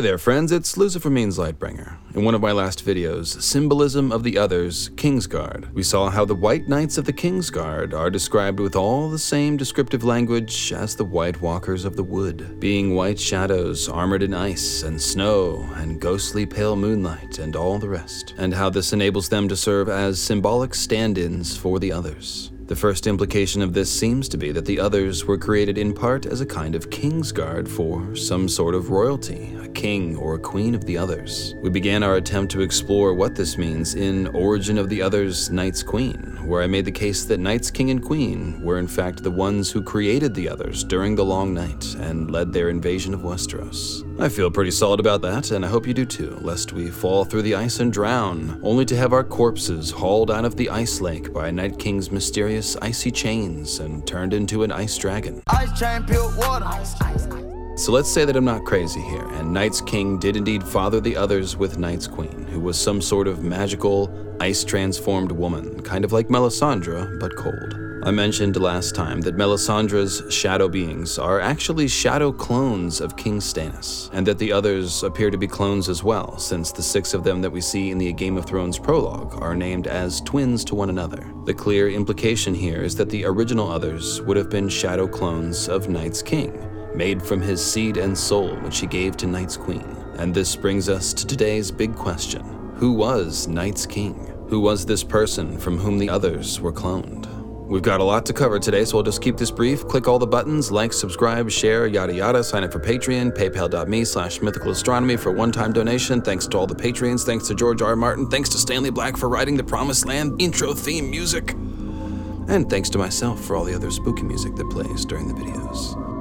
Hey there, friends, it's Lucifer Means Lightbringer. In one of my last videos, Symbolism of the Others, Kingsguard, we saw how the White Knights of the Kingsguard are described with all the same descriptive language as the White Walkers of the Wood, being white shadows armored in ice and snow and ghostly pale moonlight and all the rest, and how this enables them to serve as symbolic stand ins for the others. The first implication of this seems to be that the others were created in part as a kind of king's guard for some sort of royalty, a king or a queen of the others. We began our attempt to explore what this means in Origin of the Others Night's Queen, where I made the case that Night's King and Queen were in fact the ones who created the others during the Long Night and led their invasion of Westeros. I feel pretty solid about that, and I hope you do too, lest we fall through the ice and drown, only to have our corpses hauled out of the ice lake by Night King's mysterious icy chains and turned into an ice dragon. Ice chain, pure water. Ice, ice, ice. So let's say that I'm not crazy here, and Night's King did indeed father the others with Night's Queen, who was some sort of magical, ice transformed woman, kind of like Melisandre, but cold. I mentioned last time that Melisandre's shadow beings are actually shadow clones of King Stannis, and that the others appear to be clones as well, since the six of them that we see in the Game of Thrones prologue are named as twins to one another. The clear implication here is that the original others would have been shadow clones of Night's King, made from his seed and soul which he gave to Night's Queen. And this brings us to today's big question Who was Night's King? Who was this person from whom the others were cloned? We've got a lot to cover today, so I'll just keep this brief. Click all the buttons, like, subscribe, share, yada yada. Sign up for Patreon, paypal.me slash mythical astronomy for one-time donation. Thanks to all the Patreons, thanks to George. R. Martin, thanks to Stanley Black for writing the Promised Land intro theme music. And thanks to myself for all the other spooky music that plays during the videos.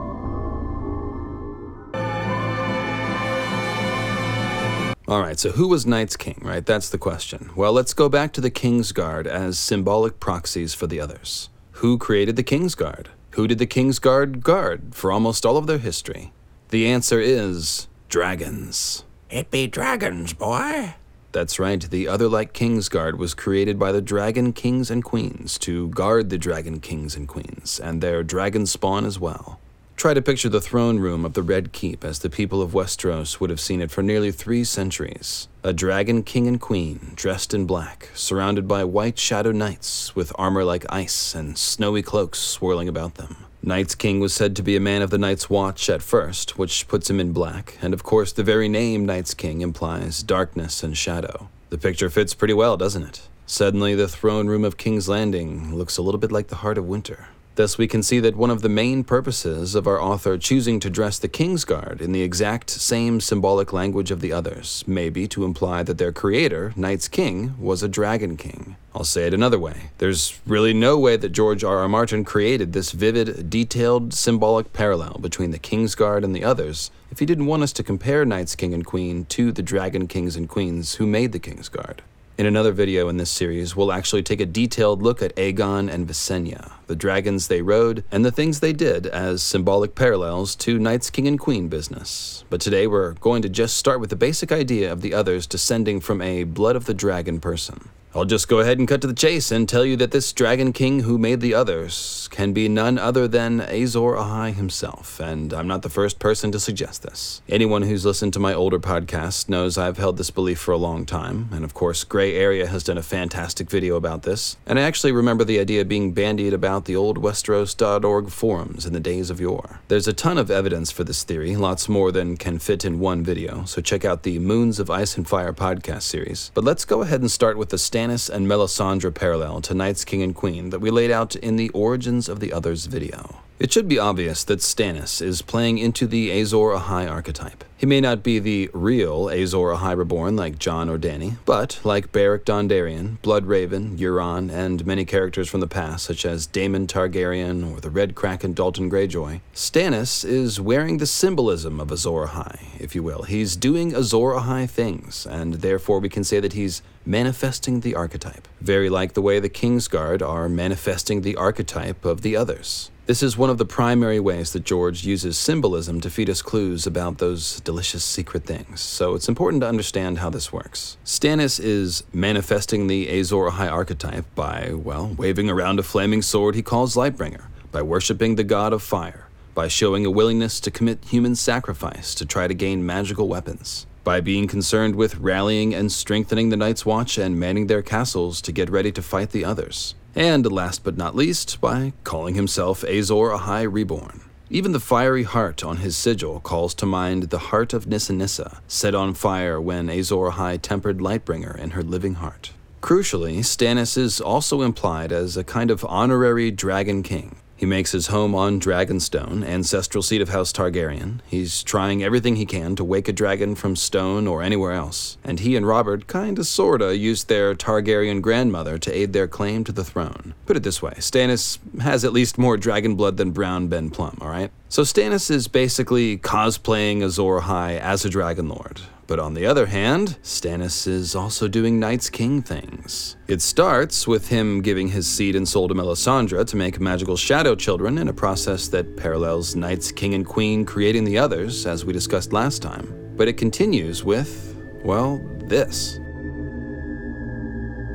All right, so who was Night's King, right? That's the question. Well, let's go back to the King's Guard as symbolic proxies for the others. Who created the King's Guard? Who did the King's Guard guard for almost all of their history? The answer is dragons. It be dragons, boy. That's right, the Otherlike King's Guard was created by the Dragon Kings and Queens to guard the Dragon Kings and Queens, and their dragon spawn as well. Try to picture the throne room of the Red Keep as the people of Westeros would have seen it for nearly three centuries. A dragon king and queen, dressed in black, surrounded by white shadow knights with armor like ice and snowy cloaks swirling about them. Night's King was said to be a man of the Night's Watch at first, which puts him in black, and of course, the very name Night's King implies darkness and shadow. The picture fits pretty well, doesn't it? Suddenly, the throne room of King's Landing looks a little bit like the heart of winter. Thus, we can see that one of the main purposes of our author choosing to dress the Kingsguard in the exact same symbolic language of the others may be to imply that their creator, Night's King, was a Dragon King. I'll say it another way. There's really no way that George R. R. Martin created this vivid, detailed, symbolic parallel between the Kingsguard and the others if he didn't want us to compare Night's King and Queen to the Dragon Kings and Queens who made the Kingsguard. In another video in this series, we'll actually take a detailed look at Aegon and Visenya, the dragons they rode, and the things they did as symbolic parallels to Night's King and Queen business. But today we're going to just start with the basic idea of the others descending from a blood of the dragon person. I'll just go ahead and cut to the chase and tell you that this Dragon King who made the others can be none other than Azor Ahai himself, and I'm not the first person to suggest this. Anyone who's listened to my older podcast knows I've held this belief for a long time, and of course, Gray Area has done a fantastic video about this, and I actually remember the idea being bandied about the old Westeros.org forums in the days of yore. There's a ton of evidence for this theory, lots more than can fit in one video, so check out the Moons of Ice and Fire podcast series. But let's go ahead and start with the Stannis and Melisandre parallel to Night's King and Queen that we laid out in the Origins of the Others video. It should be obvious that Stannis is playing into the Azor Ahai archetype. He may not be the real Azor Ahai Reborn like Jon or Dany, but like Beric Dondarrion, Bloodraven, Euron, and many characters from the past such as Daemon Targaryen or the Red Kraken Dalton Greyjoy, Stannis is wearing the symbolism of Azor Ahai, if you will. He's doing Azor Ahai things, and therefore we can say that he's manifesting the archetype, very like the way the Kingsguard are manifesting the archetype of the others. This is one of the primary ways that George uses symbolism to feed us clues about those delicious secret things, so it's important to understand how this works. Stannis is manifesting the Azor Ahai archetype by, well, waving around a flaming sword he calls Lightbringer, by worshipping the god of fire, by showing a willingness to commit human sacrifice to try to gain magical weapons, by being concerned with rallying and strengthening the Night's Watch and manning their castles to get ready to fight the others, and last but not least, by calling himself Azor Ahai Reborn. Even the fiery heart on his sigil calls to mind the heart of Nissa Nissa, set on fire when Azor Ahai tempered Lightbringer in her living heart. Crucially, Stannis is also implied as a kind of honorary Dragon King. He makes his home on Dragonstone, ancestral seat of House Targaryen. He's trying everything he can to wake a dragon from stone or anywhere else. And he and Robert kinda sorta used their Targaryen grandmother to aid their claim to the throne. Put it this way Stannis has at least more dragon blood than Brown Ben Plumm, alright? So Stannis is basically cosplaying Azor Ahai as a Dragon Lord. But on the other hand, Stannis is also doing Night's King things. It starts with him giving his seed and soul to Melisandre to make magical shadow children in a process that parallels Night's King and Queen creating the others, as we discussed last time. But it continues with, well, this.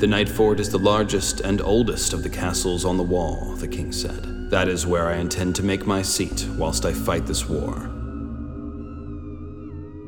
The Night Fort is the largest and oldest of the castles on the wall, the king said. That is where I intend to make my seat whilst I fight this war.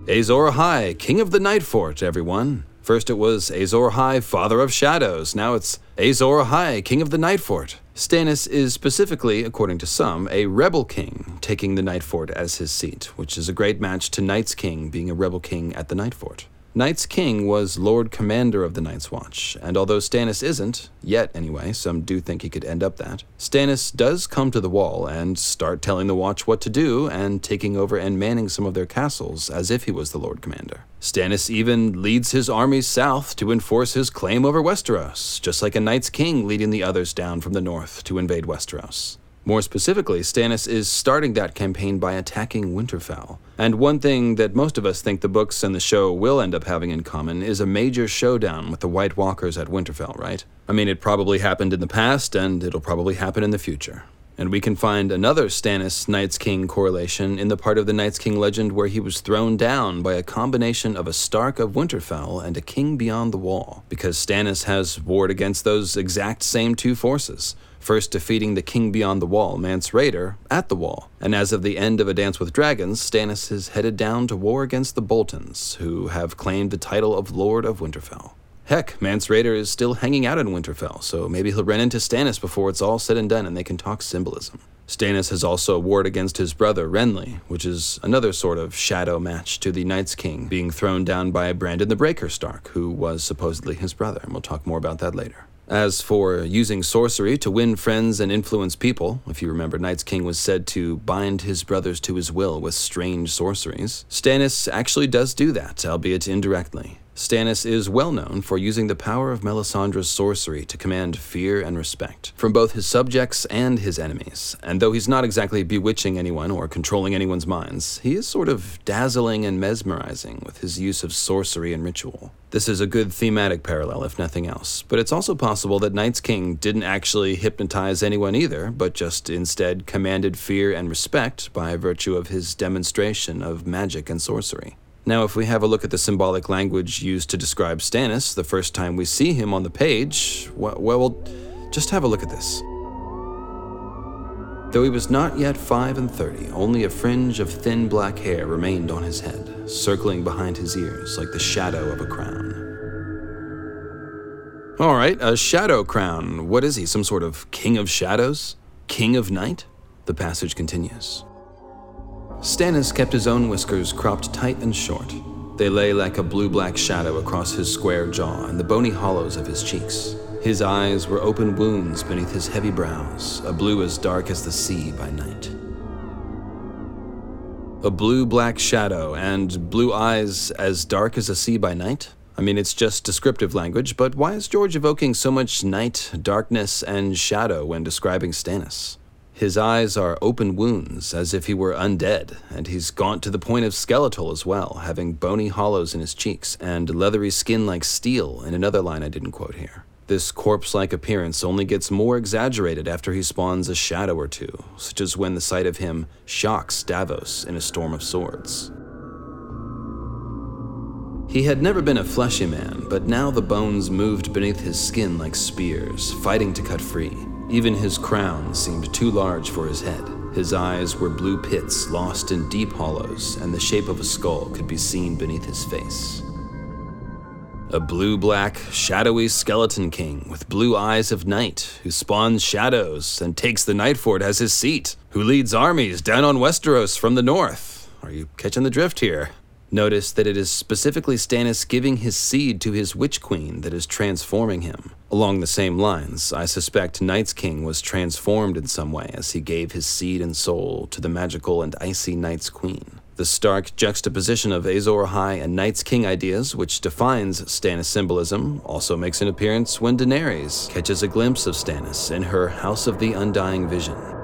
Azor Ahai, King of the Night Fort, everyone. First it was Azor Ahai, Father of Shadows. Now it's Azor Ahai, King of the Night Fort. Stannis is specifically, according to some, a rebel king, taking the Night Fort as his seat, which is a great match to Night's King being a rebel king at the Night Fort. Night's King was Lord Commander of the Night's Watch, and although Stannis isn't, yet anyway, some do think he could end up that, Stannis does come to the wall and start telling the Watch what to do and taking over and manning some of their castles as if he was the Lord Commander. Stannis even leads his armies south to enforce his claim over Westeros, just like a Night's King leading the others down from the north to invade Westeros. More specifically, Stannis is starting that campaign by attacking Winterfell. And one thing that most of us think the books and the show will end up having in common is a major showdown with the White Walkers at Winterfell, right? I mean, it probably happened in the past, and it'll probably happen in the future. And we can find another Stannis Night's King correlation in the part of the Night's King legend where he was thrown down by a combination of a Stark of Winterfell and a King beyond the Wall, because Stannis has warred against those exact same two forces first defeating the king beyond the wall, Mance Rayder, at the wall. And as of the end of A Dance with Dragons, Stannis is headed down to war against the Boltons, who have claimed the title of Lord of Winterfell. Heck, Mance Rayder is still hanging out in Winterfell, so maybe he'll run into Stannis before it's all said and done and they can talk symbolism. Stannis has also warred against his brother Renly, which is another sort of shadow match to the Night's King being thrown down by Brandon the Breaker Stark, who was supposedly his brother, and we'll talk more about that later. As for using sorcery to win friends and influence people, if you remember, Night's King was said to bind his brothers to his will with strange sorceries. Stannis actually does do that, albeit indirectly. Stannis is well known for using the power of Melisandre's sorcery to command fear and respect from both his subjects and his enemies. And though he's not exactly bewitching anyone or controlling anyone's minds, he is sort of dazzling and mesmerizing with his use of sorcery and ritual. This is a good thematic parallel, if nothing else, but it's also possible that Night's King didn't actually hypnotize anyone either, but just instead commanded fear and respect by virtue of his demonstration of magic and sorcery. Now, if we have a look at the symbolic language used to describe Stannis the first time we see him on the page, well, well, just have a look at this. Though he was not yet five and thirty, only a fringe of thin black hair remained on his head, circling behind his ears like the shadow of a crown. All right, a shadow crown. What is he, some sort of king of shadows? King of night? The passage continues. Stannis kept his own whiskers cropped tight and short. They lay like a blue black shadow across his square jaw and the bony hollows of his cheeks. His eyes were open wounds beneath his heavy brows, a blue as dark as the sea by night. A blue black shadow and blue eyes as dark as the sea by night? I mean, it's just descriptive language, but why is George evoking so much night, darkness, and shadow when describing Stannis? His eyes are open wounds, as if he were undead, and he's gaunt to the point of skeletal as well, having bony hollows in his cheeks and leathery skin like steel, in another line I didn't quote here. This corpse like appearance only gets more exaggerated after he spawns a shadow or two, such as when the sight of him shocks Davos in a storm of swords. He had never been a fleshy man, but now the bones moved beneath his skin like spears, fighting to cut free. Even his crown seemed too large for his head. His eyes were blue pits lost in deep hollows, and the shape of a skull could be seen beneath his face. A blue black, shadowy skeleton king with blue eyes of night, who spawns shadows and takes the night Nightfort as his seat, who leads armies down on Westeros from the north. Are you catching the drift here? Notice that it is specifically Stannis giving his seed to his Witch Queen that is transforming him. Along the same lines, I suspect Night's King was transformed in some way as he gave his seed and soul to the magical and icy Night's Queen. The stark juxtaposition of Azor Ahai and Night's King ideas, which defines Stannis symbolism, also makes an appearance when Daenerys catches a glimpse of Stannis in her House of the Undying vision.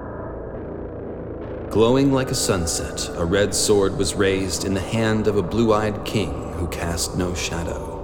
Glowing like a sunset, a red sword was raised in the hand of a blue eyed king who cast no shadow.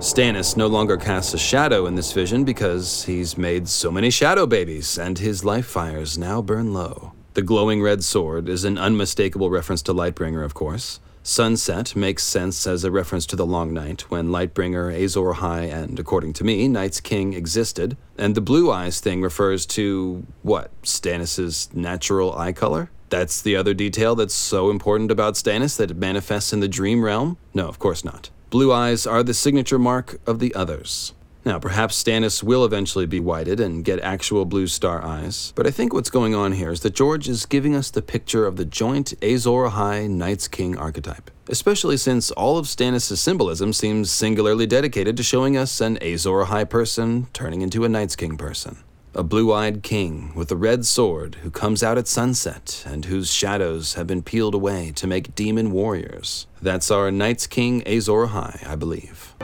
Stannis no longer casts a shadow in this vision because he's made so many shadow babies, and his life fires now burn low. The glowing red sword is an unmistakable reference to Lightbringer, of course. Sunset makes sense as a reference to the Long Night, when Lightbringer, Azor Ahai, and, according to me, Night's King existed. And the blue eyes thing refers to, what, Stannis' natural eye color? That's the other detail that's so important about Stannis that it manifests in the dream realm? No, of course not. Blue eyes are the signature mark of the others. Now, perhaps Stannis will eventually be whited and get actual blue star eyes, but I think what's going on here is that George is giving us the picture of the joint Azor Ahai Night's King archetype, especially since all of Stannis' symbolism seems singularly dedicated to showing us an Azor Ahai person turning into a Night's King person. A blue eyed king with a red sword who comes out at sunset and whose shadows have been peeled away to make demon warriors. That's our Night's King Azor Ahai, I believe.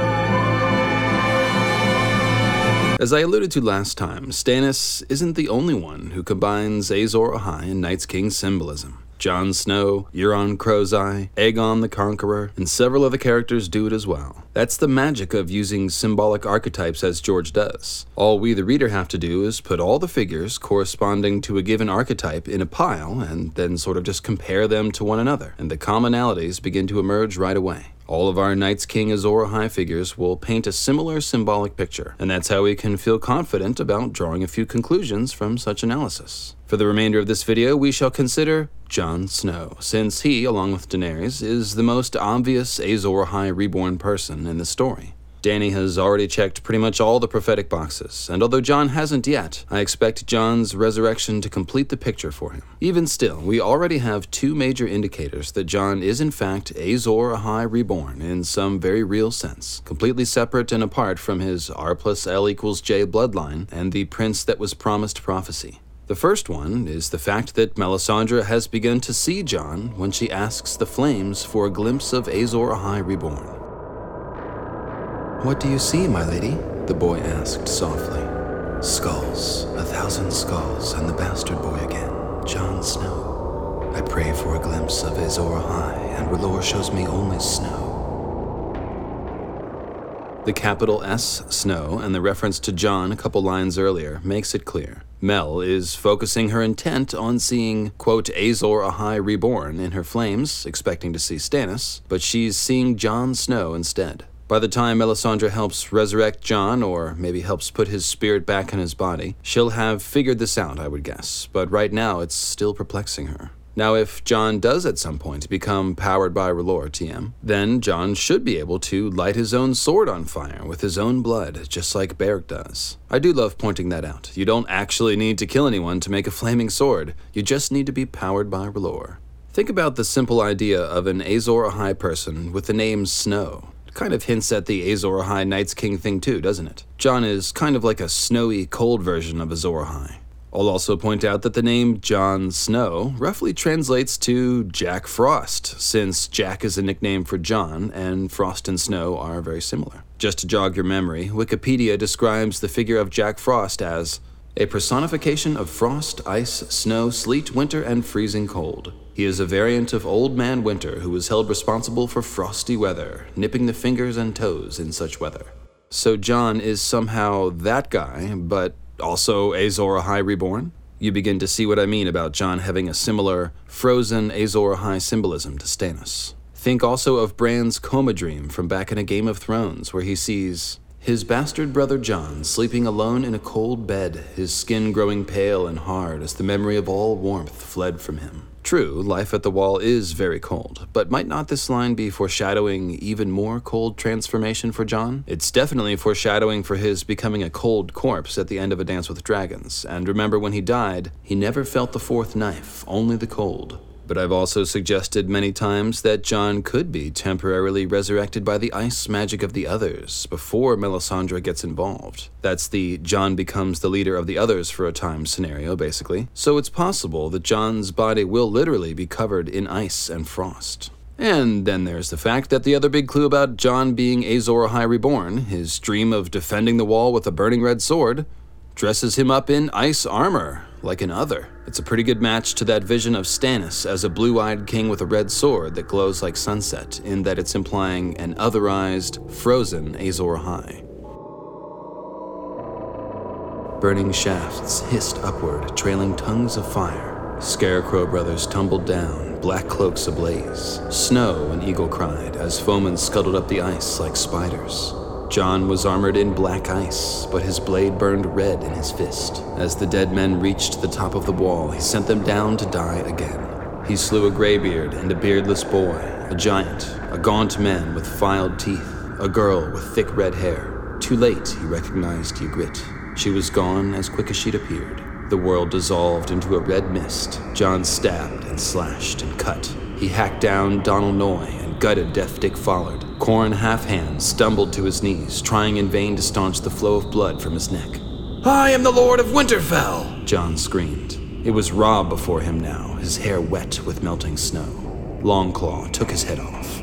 As I alluded to last time, Stannis isn't the only one who combines Azor Ahai and Night's King symbolism. Jon Snow, Euron Crowseye, Aegon the Conqueror, and several other characters do it as well. That's the magic of using symbolic archetypes as George does. All we, the reader, have to do is put all the figures corresponding to a given archetype in a pile and then sort of just compare them to one another, and the commonalities begin to emerge right away. All of our Night's King Azor Ahai figures will paint a similar symbolic picture, and that's how we can feel confident about drawing a few conclusions from such analysis. For the remainder of this video, we shall consider Jon Snow, since he, along with Daenerys, is the most obvious Azor Ahai reborn person in the story. Dany has already checked pretty much all the prophetic boxes, and although Jon hasn't yet, I expect Jon's resurrection to complete the picture for him. Even still, we already have two major indicators that Jon is in fact Azor Ahai reborn in some very real sense, completely separate and apart from his R plus L equals J bloodline and the prince that was promised prophecy. The first one is the fact that Melisandre has begun to see Jon when she asks the flames for a glimpse of Azor Ahai reborn. What do you see, my lady? The boy asked softly. Skulls, a thousand skulls, and the bastard boy again, Jon Snow. I pray for a glimpse of Azor Ahai, and R'hllor shows me only snow. The capital S, Snow, and the reference to Jon a couple lines earlier makes it clear. Mel is focusing her intent on seeing, quote, Azor Ahai reborn in her flames, expecting to see Stannis, but she's seeing Jon Snow instead. By the time Melisandre helps resurrect Jon, or maybe helps put his spirit back in his body, she'll have figured this out, I would guess, but right now it's still perplexing her. Now, if Jon does at some point become powered by R'hllor TM, then Jon should be able to light his own sword on fire with his own blood, just like Beric does. I do love pointing that out. You don't actually need to kill anyone to make a flaming sword, you just need to be powered by R'hllor. Think about the simple idea of an Azor Ahai person with the name Snow kind of hints at the Azor Ahai Night's King thing too, doesn't it? Jon is kind of like a snowy, cold version of Azor Ahai. I'll also point out that the name Jon Snow roughly translates to Jack Frost, since Jack is a nickname for Jon, and Frost and Snow are very similar. Just to jog your memory, Wikipedia describes the figure of Jack Frost as a personification of frost, ice, snow, sleet, winter, and freezing cold. He is a variant of Old Man Winter who is held responsible for frosty weather, nipping the fingers and toes in such weather. So Jon is somehow that guy, but also Azor Ahai reborn? You begin to see what I mean about Jon having a similar frozen Azor Ahai symbolism to Stannis. Think also of Bran's coma dream from back in A Game of Thrones, where he sees His bastard brother Jon, sleeping alone in a cold bed, his skin growing pale and hard as the memory of all warmth fled from him. True, life at the wall is very cold, but might not this line be foreshadowing even more cold transformation for Jon? It's definitely foreshadowing for his becoming a cold corpse at the end of A Dance with Dragons, and remember when he died, he never felt the fourth knife, only the cold. But I've also suggested many times that Jon could be temporarily resurrected by the ice magic of the others before Melisandre gets involved. That's the Jon becomes the leader of the others for a time scenario, basically. So it's possible that Jon's body will literally be covered in ice and frost. And then there's the fact that the other big clue about Jon being Azor Ahai Reborn, his dream of defending the wall with a burning red sword, dresses him up in ice armor, like an other. It's a pretty good match to that vision of Stannis as a blue eyed king with a red sword that glows like sunset, in that it's implying an otherized, frozen Azor Ahai. Burning shafts hissed upward, trailing tongues of fire. Scarecrow brothers tumbled down, black cloaks ablaze. Snow and eagle cried as foemen scuttled up the ice like spiders. Jon was armored in black ice, but his blade burned red in his fist. As the dead men reached the top of the wall, he sent them down to die again. He slew a graybeard and a beardless boy, a giant, a gaunt man with filed teeth, a girl with thick red hair. Too late, he recognized Ygritte. She was gone as quick as she'd appeared. The world dissolved into a red mist. Jon stabbed and slashed and cut. He hacked down Donal Noye and gutted Deaf Dick Follard. Qhorin Halfhand stumbled to his knees, trying in vain to staunch the flow of blood from his neck. I am the Lord of Winterfell! Jon screamed. It was Robb before him now, his hair wet with melting snow. Longclaw took his head off.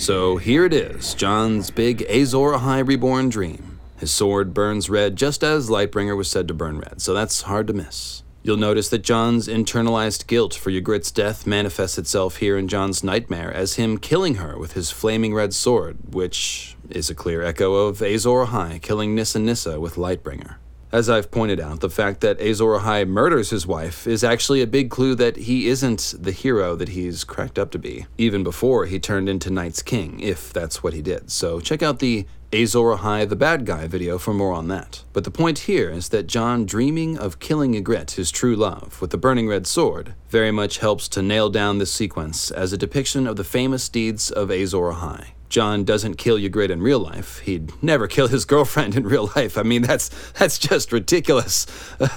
So here it is, Jon's big Azor Ahai reborn dream. His sword burns red just as Lightbringer was said to burn red, so that's hard to miss. You'll notice that Jon's internalized guilt for Ygritte's death manifests itself here in Jon's nightmare as him killing her with his flaming red sword, which is a clear echo of Azor Ahai killing Nissa Nissa with Lightbringer. As I've pointed out, the fact that Azor Ahai murders his wife is actually a big clue that he isn't the hero that he's cracked up to be, even before he turned into Night's King, if that's what he did. So check out the Azor Ahai the bad guy video for more on that. But the point here is that Jon dreaming of killing Ygritte, his true love, with the burning red sword, very much helps to nail down this sequence as a depiction of the famous deeds of Azor Ahai. Jon doesn't kill Ygritte in real life. He'd never kill his girlfriend in real life. I mean, that's that's just ridiculous. Uh,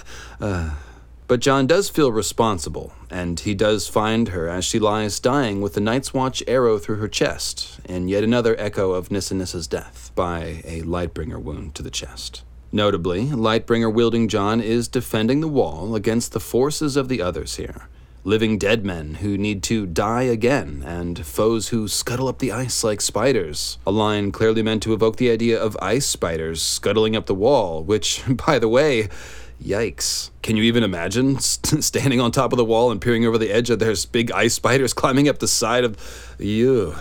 uh. But Jon does feel responsible, and he does find her as she lies dying with the Night's Watch arrow through her chest, in yet another echo of Nissa Nissa's death by a Lightbringer wound to the chest. Notably, Lightbringer wielding Jon is defending the wall against the forces of the others here. Living dead men who need to die again, and foes who scuttle up the ice like spiders. A line clearly meant to evoke the idea of ice spiders scuttling up the wall, which, by the way, Yikes. Can you even imagine st- standing on top of the wall and peering over the edge of there's big ice spiders climbing up the side of you?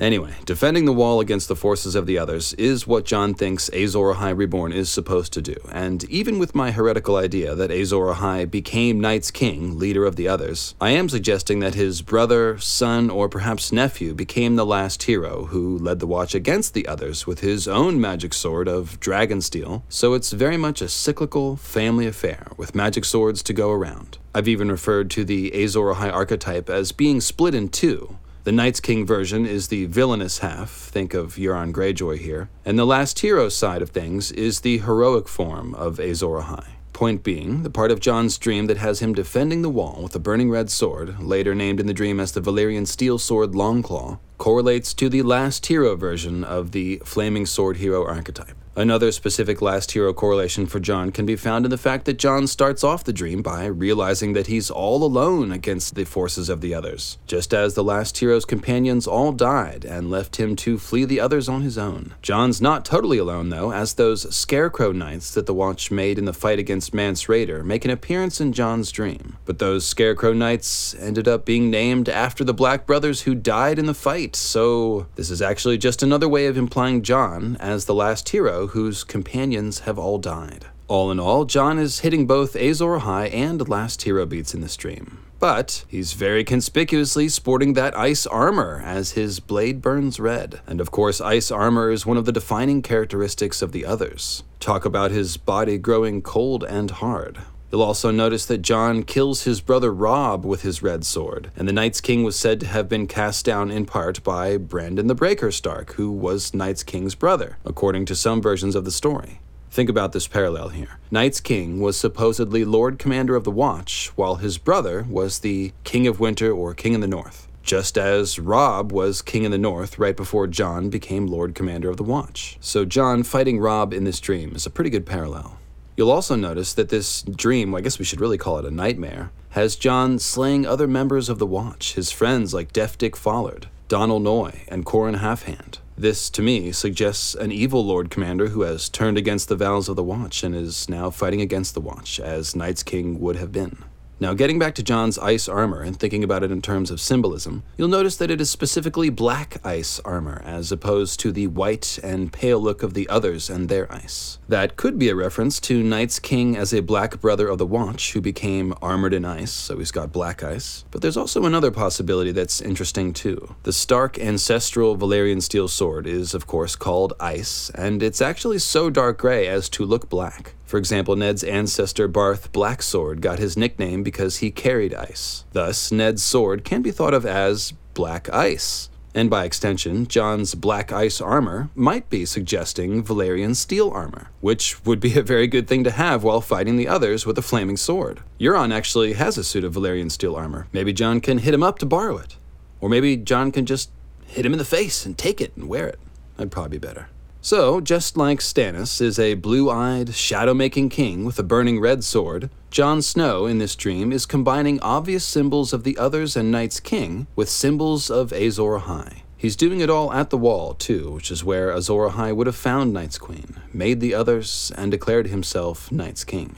Anyway, defending the wall against the forces of the others is what Jon thinks Azor Ahai Reborn is supposed to do, and even with my heretical idea that Azor Ahai became Night's King, leader of the others, I am suggesting that his brother, son, or perhaps nephew became the last hero who led the watch against the others with his own magic sword of Dragonsteel, so it's very much a cyclical family affair with magic swords to go around. I've even referred to the Azor Ahai archetype as being split in two, the Night's King version is the villainous half, think of Euron Greyjoy here, and the last hero side of things is the heroic form of Azor Ahai. Point being, the part of Jon's dream that has him defending the wall with a burning red sword, later named in the dream as the Valyrian steel sword Longclaw, correlates to the last hero version of the flaming sword hero archetype. Another specific last hero correlation for Jon can be found in the fact that Jon starts off the dream by realizing that he's all alone against the forces of the others, just as the last hero's companions all died and left him to flee the others on his own. Jon's not totally alone, though, as those scarecrow knights that the Watch made in the fight against Mance Rayder make an appearance in Jon's dream. But those scarecrow knights ended up being named after the Black Brothers who died in the fight, so this is actually just another way of implying Jon, as the last hero whose companions have all died. All in all, Jon is hitting both Azor Ahai and Last Hero beats in the stream. But he's very conspicuously sporting that ice armor as his blade burns red. And of course, ice armor is one of the defining characteristics of the others. Talk about his body growing cold and hard. You'll also notice that Jon kills his brother Robb with his red sword, and the Night's King was said to have been cast down in part by Brandon the Breaker Stark, who was Night's King's brother, according to some versions of the story. Think about this parallel here. Night's King was supposedly Lord Commander of the Watch, while his brother was the King of Winter or King in the North, just as Robb was King in the North right before Jon became Lord Commander of the Watch. So Jon fighting Robb in this dream is a pretty good parallel. You'll also notice that this dream, I guess we should really call it a nightmare, has Jon slaying other members of the Watch, his friends like Deaf Dick Follard, Donal Noye, and Qhorin Halfhand. This, to me, suggests an evil Lord Commander who has turned against the vows of the Watch and is now fighting against the Watch, as Night's King would have been. Now, getting back to Jon's ice armor and thinking about it in terms of symbolism, you'll notice that it is specifically black ice armor as opposed to the white and pale look of the others and their ice. That could be a reference to Night's King as a black brother of the Watch who became armored in ice, so he's got black ice. But there's also another possibility that's interesting too. The Stark ancestral Valyrian steel sword is, of course, called ice, and it's actually so dark gray as to look black. For example, Ned's ancestor Barth Blacksword got his nickname because he carried ice. Thus, Ned's sword can be thought of as black ice. And by extension, Jon's black ice armor might be suggesting Valyrian steel armor, which would be a very good thing to have while fighting the others with a flaming sword. Euron actually has a suit of Valyrian steel armor. Maybe Jon can hit him up to borrow it. Or maybe Jon can just hit him in the face and take it and wear it. That'd probably be better. So, just like Stannis is a blue eyed, shadow making king with a burning red sword, Jon Snow in this dream is combining obvious symbols of the others and Night's King with symbols of Azor Ahai. He's doing it all at the wall, too, which is where Azor Ahai would have found Night's Queen, made the others, and declared himself Night's King.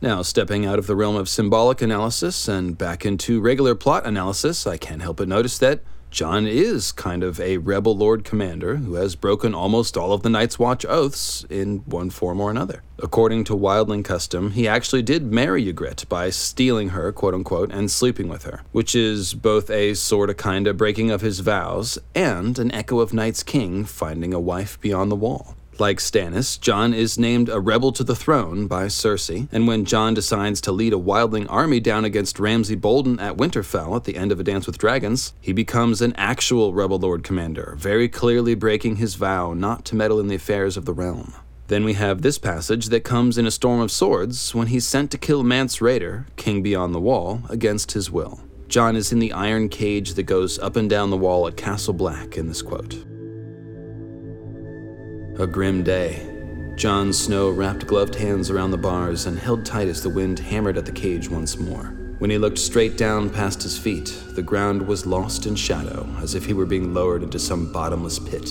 Now, stepping out of the realm of symbolic analysis and back into regular plot analysis, I can't help but notice that Jon is kind of a rebel lord commander who has broken almost all of the Night's Watch oaths in one form or another. According to wildling custom, he actually did marry Ygritte by stealing her, quote unquote, and sleeping with her, which is both a sorta kinda breaking of his vows and an echo of Night's King finding a wife beyond the wall. Like Stannis, Jon is named a rebel to the throne by Cersei, and when Jon decides to lead a wildling army down against Ramsay Bolton at Winterfell at the end of A Dance with Dragons, he becomes an actual rebel lord commander, very clearly breaking his vow not to meddle in the affairs of the realm. Then we have this passage that comes in A Storm of Swords when he's sent to kill Mance Rayder, king beyond the wall, against his will. Jon is in the iron cage that goes up and down the wall at Castle Black in this quote. A grim day. Jon Snow wrapped gloved hands around the bars and held tight as the wind hammered at the cage once more. When he looked straight down past his feet, the ground was lost in shadow, as if he were being lowered into some bottomless pit.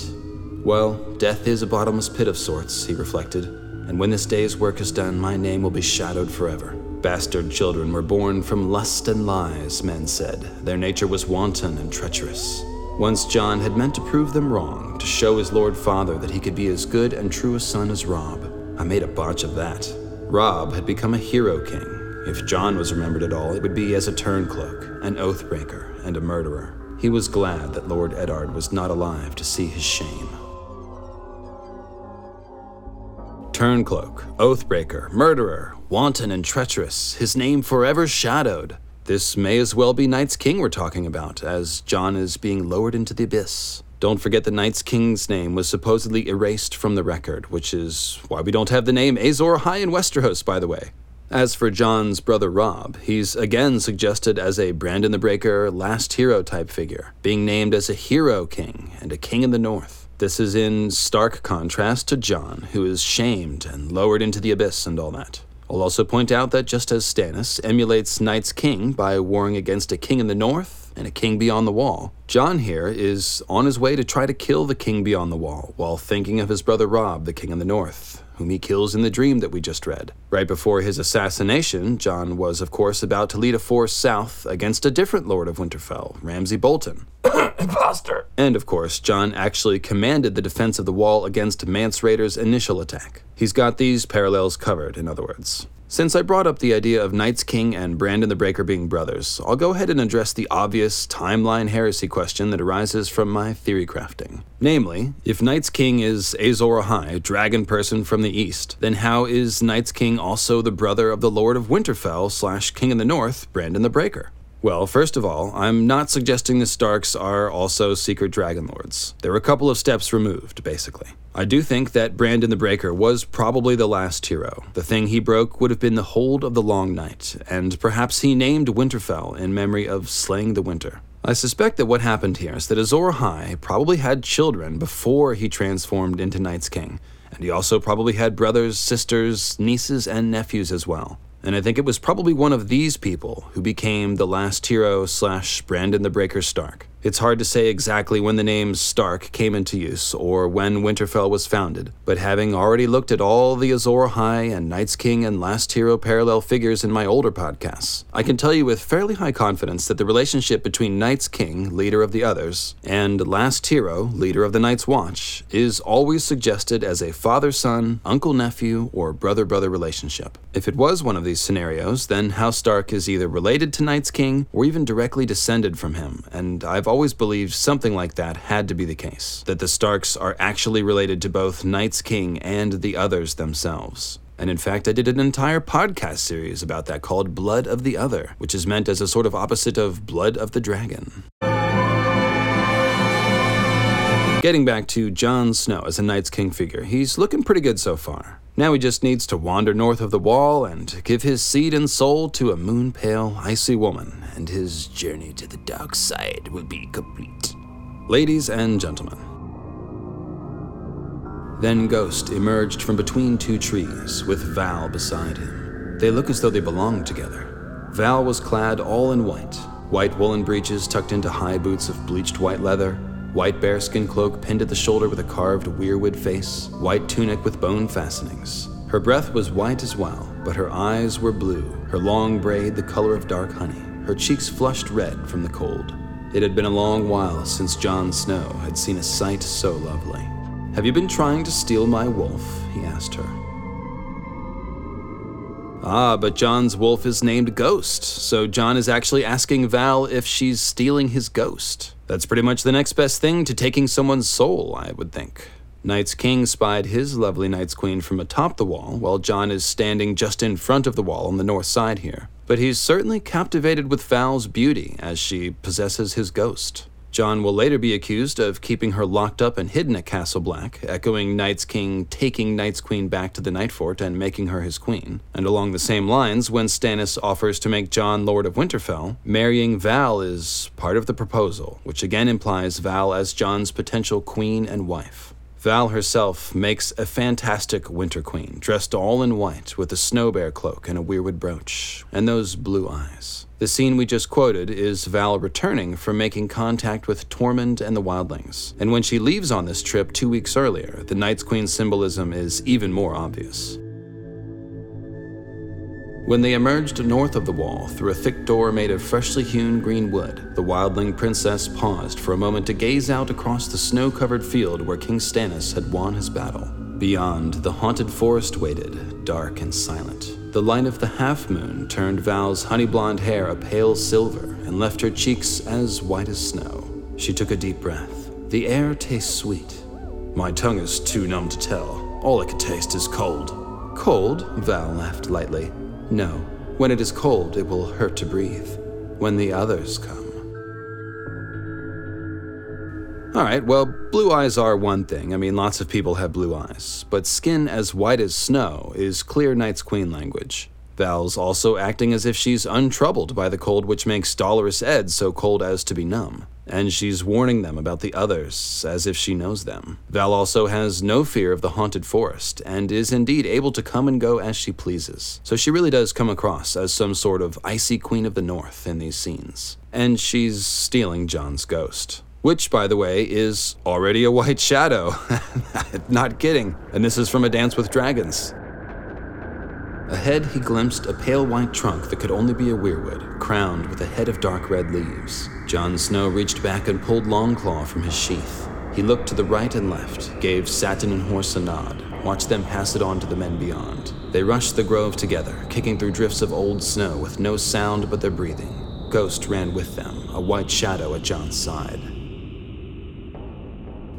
Well, death is a bottomless pit of sorts, he reflected, and when this day's work is done, my name will be shadowed forever. Bastard children were born from lust and lies, men said. Their nature was wanton and treacherous. Once Jon had meant to prove them wrong, to show his Lord Father that he could be as good and true a son as Robb. I made a botch of that. Robb had become a hero king. If Jon was remembered at all, it would be as a turncloak, an oathbreaker, and a murderer. He was glad that Lord Eddard was not alive to see his shame. Turncloak, oathbreaker, murderer, wanton and treacherous, his name forever shadowed. This may as well be Night's King we're talking about, as Jon is being lowered into the abyss. Don't forget the Night's King's name was supposedly erased from the record, which is why we don't have the name Azor Ahai in Westeros, by the way. As for Jon's brother Robb, he's again suggested as a Brandon the Breaker, last hero type figure, being named as a hero king and a king in the north. This is in stark contrast to Jon, who is shamed and lowered into the abyss and all that. I'll also point out that just as Stannis emulates Night's King by warring against a king in the north and a king beyond the wall, Jon here is on his way to try to kill the king beyond the wall while thinking of his brother Robb, the king in the north, whom he kills in the dream that we just read. Right before his assassination, Jon was, of course, about to lead a force south against a different Lord of Winterfell, Ramsay Bolton. Imposter! And of course, Jon actually commanded the defense of the wall against Mance Rayder's initial attack. He's got these parallels covered, in other words. Since I brought up the idea of Night's King and Brandon the Breaker being brothers, I'll go ahead and address the obvious timeline heresy question that arises from my theory crafting. Namely, if Night's King is Azor Ahai, dragon person from the east, then how is Night's King also the brother of the Lord of Winterfell slash King in the North, Brandon the Breaker? Well, first of all, I'm not suggesting the Starks are also secret dragon lords. They're a couple of steps removed, basically. I do think that Brandon the Breaker was probably the last hero. The thing he broke would have been the hold of the Long Night, and perhaps he named Winterfell in memory of slaying the winter. I suspect that what happened here is that Azor Ahai probably had children before he transformed into Night's King, and he also probably had brothers, sisters, nieces, and nephews as well and I think it was probably one of these people who became the last hero slash Brandon the Breaker Stark. It's hard to say exactly when the name Stark came into use or when Winterfell was founded, but having already looked at all the Azor Ahai and Night's King and Last Hero parallel figures in my older podcasts, I can tell you with fairly high confidence that the relationship between Night's King, leader of the others, and Last Hero, leader of the Night's Watch, is always suggested as a father son, uncle nephew, or brother brother relationship. If it was one of these scenarios, then House Stark is either related to Night's King or even directly descended from him, and I've always believed something like that had to be the case. That the Starks are actually related to both Night's King and the others themselves. And in fact, I did an entire podcast series about that called Blood of the Other, which is meant as a sort of opposite of Blood of the Dragon. Getting back to Jon Snow as a Night's King figure, he's looking pretty good so far. Now he just needs to wander north of the wall and give his seed and soul to a moon pale, icy woman, and his journey to the dark side will be complete. Ladies and gentlemen. Then Ghost emerged from between two trees, with Val beside him. They look as though they belonged together. Val was clad all in white white woolen breeches tucked into high boots of bleached white leather, White bearskin cloak pinned at the shoulder with a carved weirwood face, white tunic with bone fastenings. Her breath was white as well, but her eyes were blue, her long braid the color of dark honey, her cheeks flushed red from the cold. It had been a long while since Jon Snow had seen a sight so lovely. Have you been trying to steal my wolf? he asked her. Ah, but Jon's wolf is named Ghost, so Jon is actually asking Val if she's stealing his ghost. That's pretty much the next best thing to taking someone's soul, I would think. Night's King spied his lovely Night's Queen from atop the wall, while Jon is standing just in front of the wall on the north side here. But he's certainly captivated with Val's beauty as she possesses his ghost. Jon will later be accused of keeping her locked up and hidden at Castle Black, echoing Night's King taking Night's Queen back to the Nightfort and making her his queen. And along the same lines, when Stannis offers to make Jon Lord of Winterfell, marrying Val is part of the proposal, which again implies Val as Jon's potential queen and wife. Val herself makes a fantastic Winter Queen, dressed all in white with a snow bear cloak and a weirwood brooch, and those blue eyes. The scene we just quoted is Val returning from making contact with Tormund and the Wildlings. And when she leaves on this trip two weeks earlier, the Night's Queen symbolism is even more obvious. When they emerged north of the wall through a thick door made of freshly hewn green wood, the wildling princess paused for a moment to gaze out across the snow covered field where King Stannis had won his battle. Beyond, the haunted forest waited, dark and silent. The light of the half moon turned Val's honey blonde hair a pale silver and left her cheeks as white as snow. She took a deep breath. The air tastes sweet. My tongue is too numb to tell. All I can taste is cold. Cold? Val laughed lightly. No. When it is cold, it will hurt to breathe. When the others come. All right, well, blue eyes are one thing. I mean, lots of people have blue eyes. But skin as white as snow is clear Night's Queen language. Val's also acting as if she's untroubled by the cold which makes Dolorous Ed so cold as to be numb. And she's warning them about the others, as if she knows them. Val also has no fear of the haunted forest, and is indeed able to come and go as she pleases. So she really does come across as some sort of icy queen of the north in these scenes. And she's stealing Jon's ghost which, by the way, is already a white shadow. Not kidding. And this is from A Dance with Dragons. Ahead, he glimpsed a pale white trunk that could only be a weirwood, crowned with a head of dark red leaves. Jon Snow reached back and pulled Longclaw from his sheath. He looked to the right and left, gave Satin and Horse a nod, watched them pass it on to the men beyond. They rushed the grove together, kicking through drifts of old snow with no sound but their breathing. Ghost ran with them, a white shadow at Jon's side.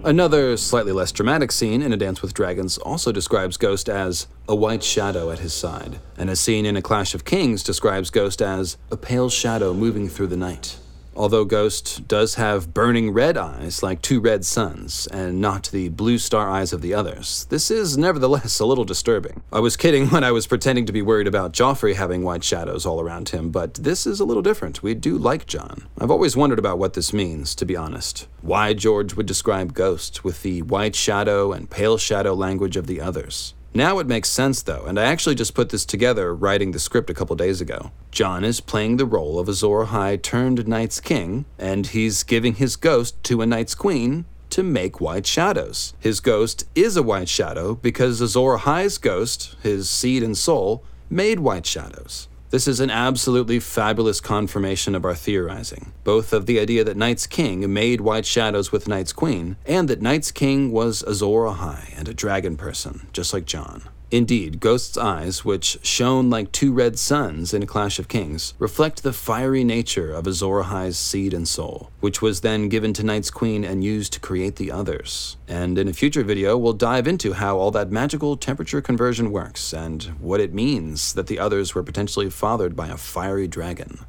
Another, slightly less dramatic scene in A Dance with Dragons also describes Ghost as a white shadow at his side, and a scene in A Clash of Kings describes Ghost as a pale shadow moving through the night. Although Ghost does have burning red eyes like two red suns, and not the blue star eyes of the others, this is nevertheless a little disturbing. I was kidding when I was pretending to be worried about Joffrey having white shadows all around him, but this is a little different. We do like Jon. I've always wondered about what this means, to be honest. Why George would describe Ghost with the white shadow and pale shadow language of the others. Now it makes sense though, and I actually just put this together writing the script a couple days ago. Jon is playing the role of Azor Ahai turned Night's King, and he's giving his ghost to a Night's Queen to make white shadows. His ghost is a white shadow because Azor Ahai's ghost, his seed and soul, made white shadows. This is an absolutely fabulous confirmation of our theorizing, both of the idea that Night's King made White Shadows with Night's Queen, and that Night's King was Azor Ahai and a dragon person, just like Jon. Indeed, Ghost's eyes, which shone like two red suns in a Clash of Kings, reflect the fiery nature of Azor Ahai's seed and soul, which was then given to Night's Queen and used to create the others. And in a future video, we'll dive into how all that magical temperature conversion works and what it means that the others were potentially fathered by a fiery dragon.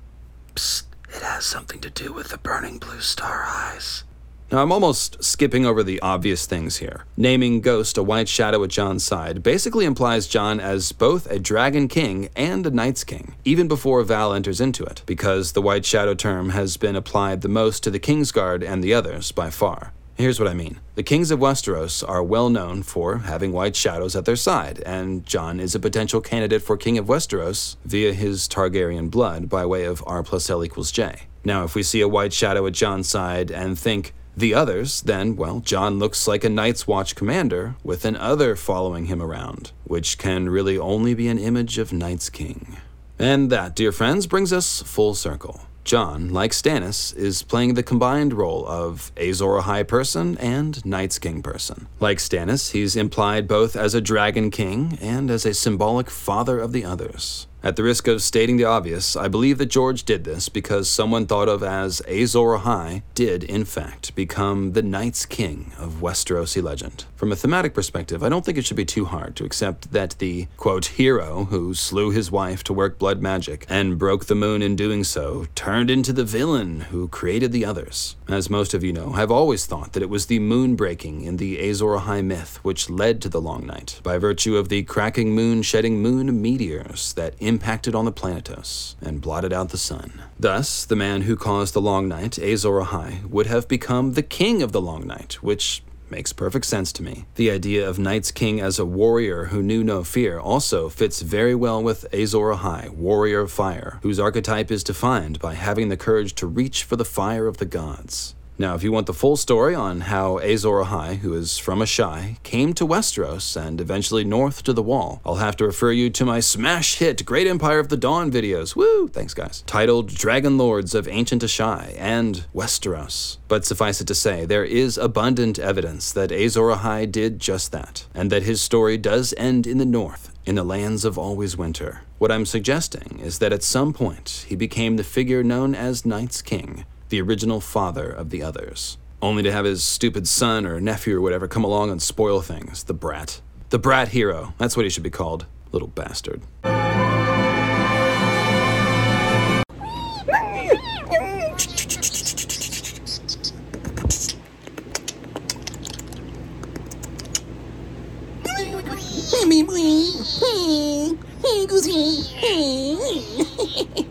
Psst, it has something to do with the burning blue star eyes. Now, I'm almost skipping over the obvious things here. Naming Ghost a white shadow at Jon's side basically implies Jon as both a dragon king and a Night's King, even before Val enters into it, because the white shadow term has been applied the most to the Kingsguard and the others by far. Here's what I mean. The kings of Westeros are well known for having white shadows at their side, and Jon is a potential candidate for king of Westeros via his Targaryen blood by way of R plus L equals J. Now, if we see a white shadow at Jon's side and think, the others, then, well, Jon looks like a Night's Watch commander with an other following him around, which can really only be an image of Night's King. And that, dear friends, brings us full circle. Jon, like Stannis, is playing the combined role of Azor Ahai person and Night's King person. Like Stannis, he's implied both as a Dragon King and as a symbolic father of the others. At the risk of stating the obvious, I believe that George did this because someone thought of as Azor Ahai did, in fact, become the Night's King of Westerosi legend. From a thematic perspective, I don't think it should be too hard to accept that the, quote, hero who slew his wife to work blood magic and broke the moon in doing so turned into the villain who created the others. As most of you know, I've always thought that it was the moon breaking in the Azor Ahai myth which led to the Long Night, by virtue of the cracking moon shedding moon meteors that on the planetos and blotted out the sun. Thus, the man who caused the Long Night, Azor Ahai, would have become the king of the Long Night, which makes perfect sense to me. The idea of Night's King as a warrior who knew no fear also fits very well with Azor Ahai, warrior of fire, whose archetype is defined by having the courage to reach for the fire of the gods. Now, if you want the full story on how Azor Ahai, who is from Asshai, came to Westeros and eventually north to the Wall, I'll have to refer you to my smash hit Great Empire of the Dawn videos. Woo! Thanks, guys. Titled Dragon Lords of Ancient Asshai and Westeros. But suffice it to say, there is abundant evidence that Azor Ahai did just that, and that his story does end in the north in the lands of always winter. What I'm suggesting is that at some point he became the figure known as Night's King, the original father of the others, only to have his stupid son or nephew or whatever come along and spoil things. The brat. The brat hero. That's what he should be called. Little bastard.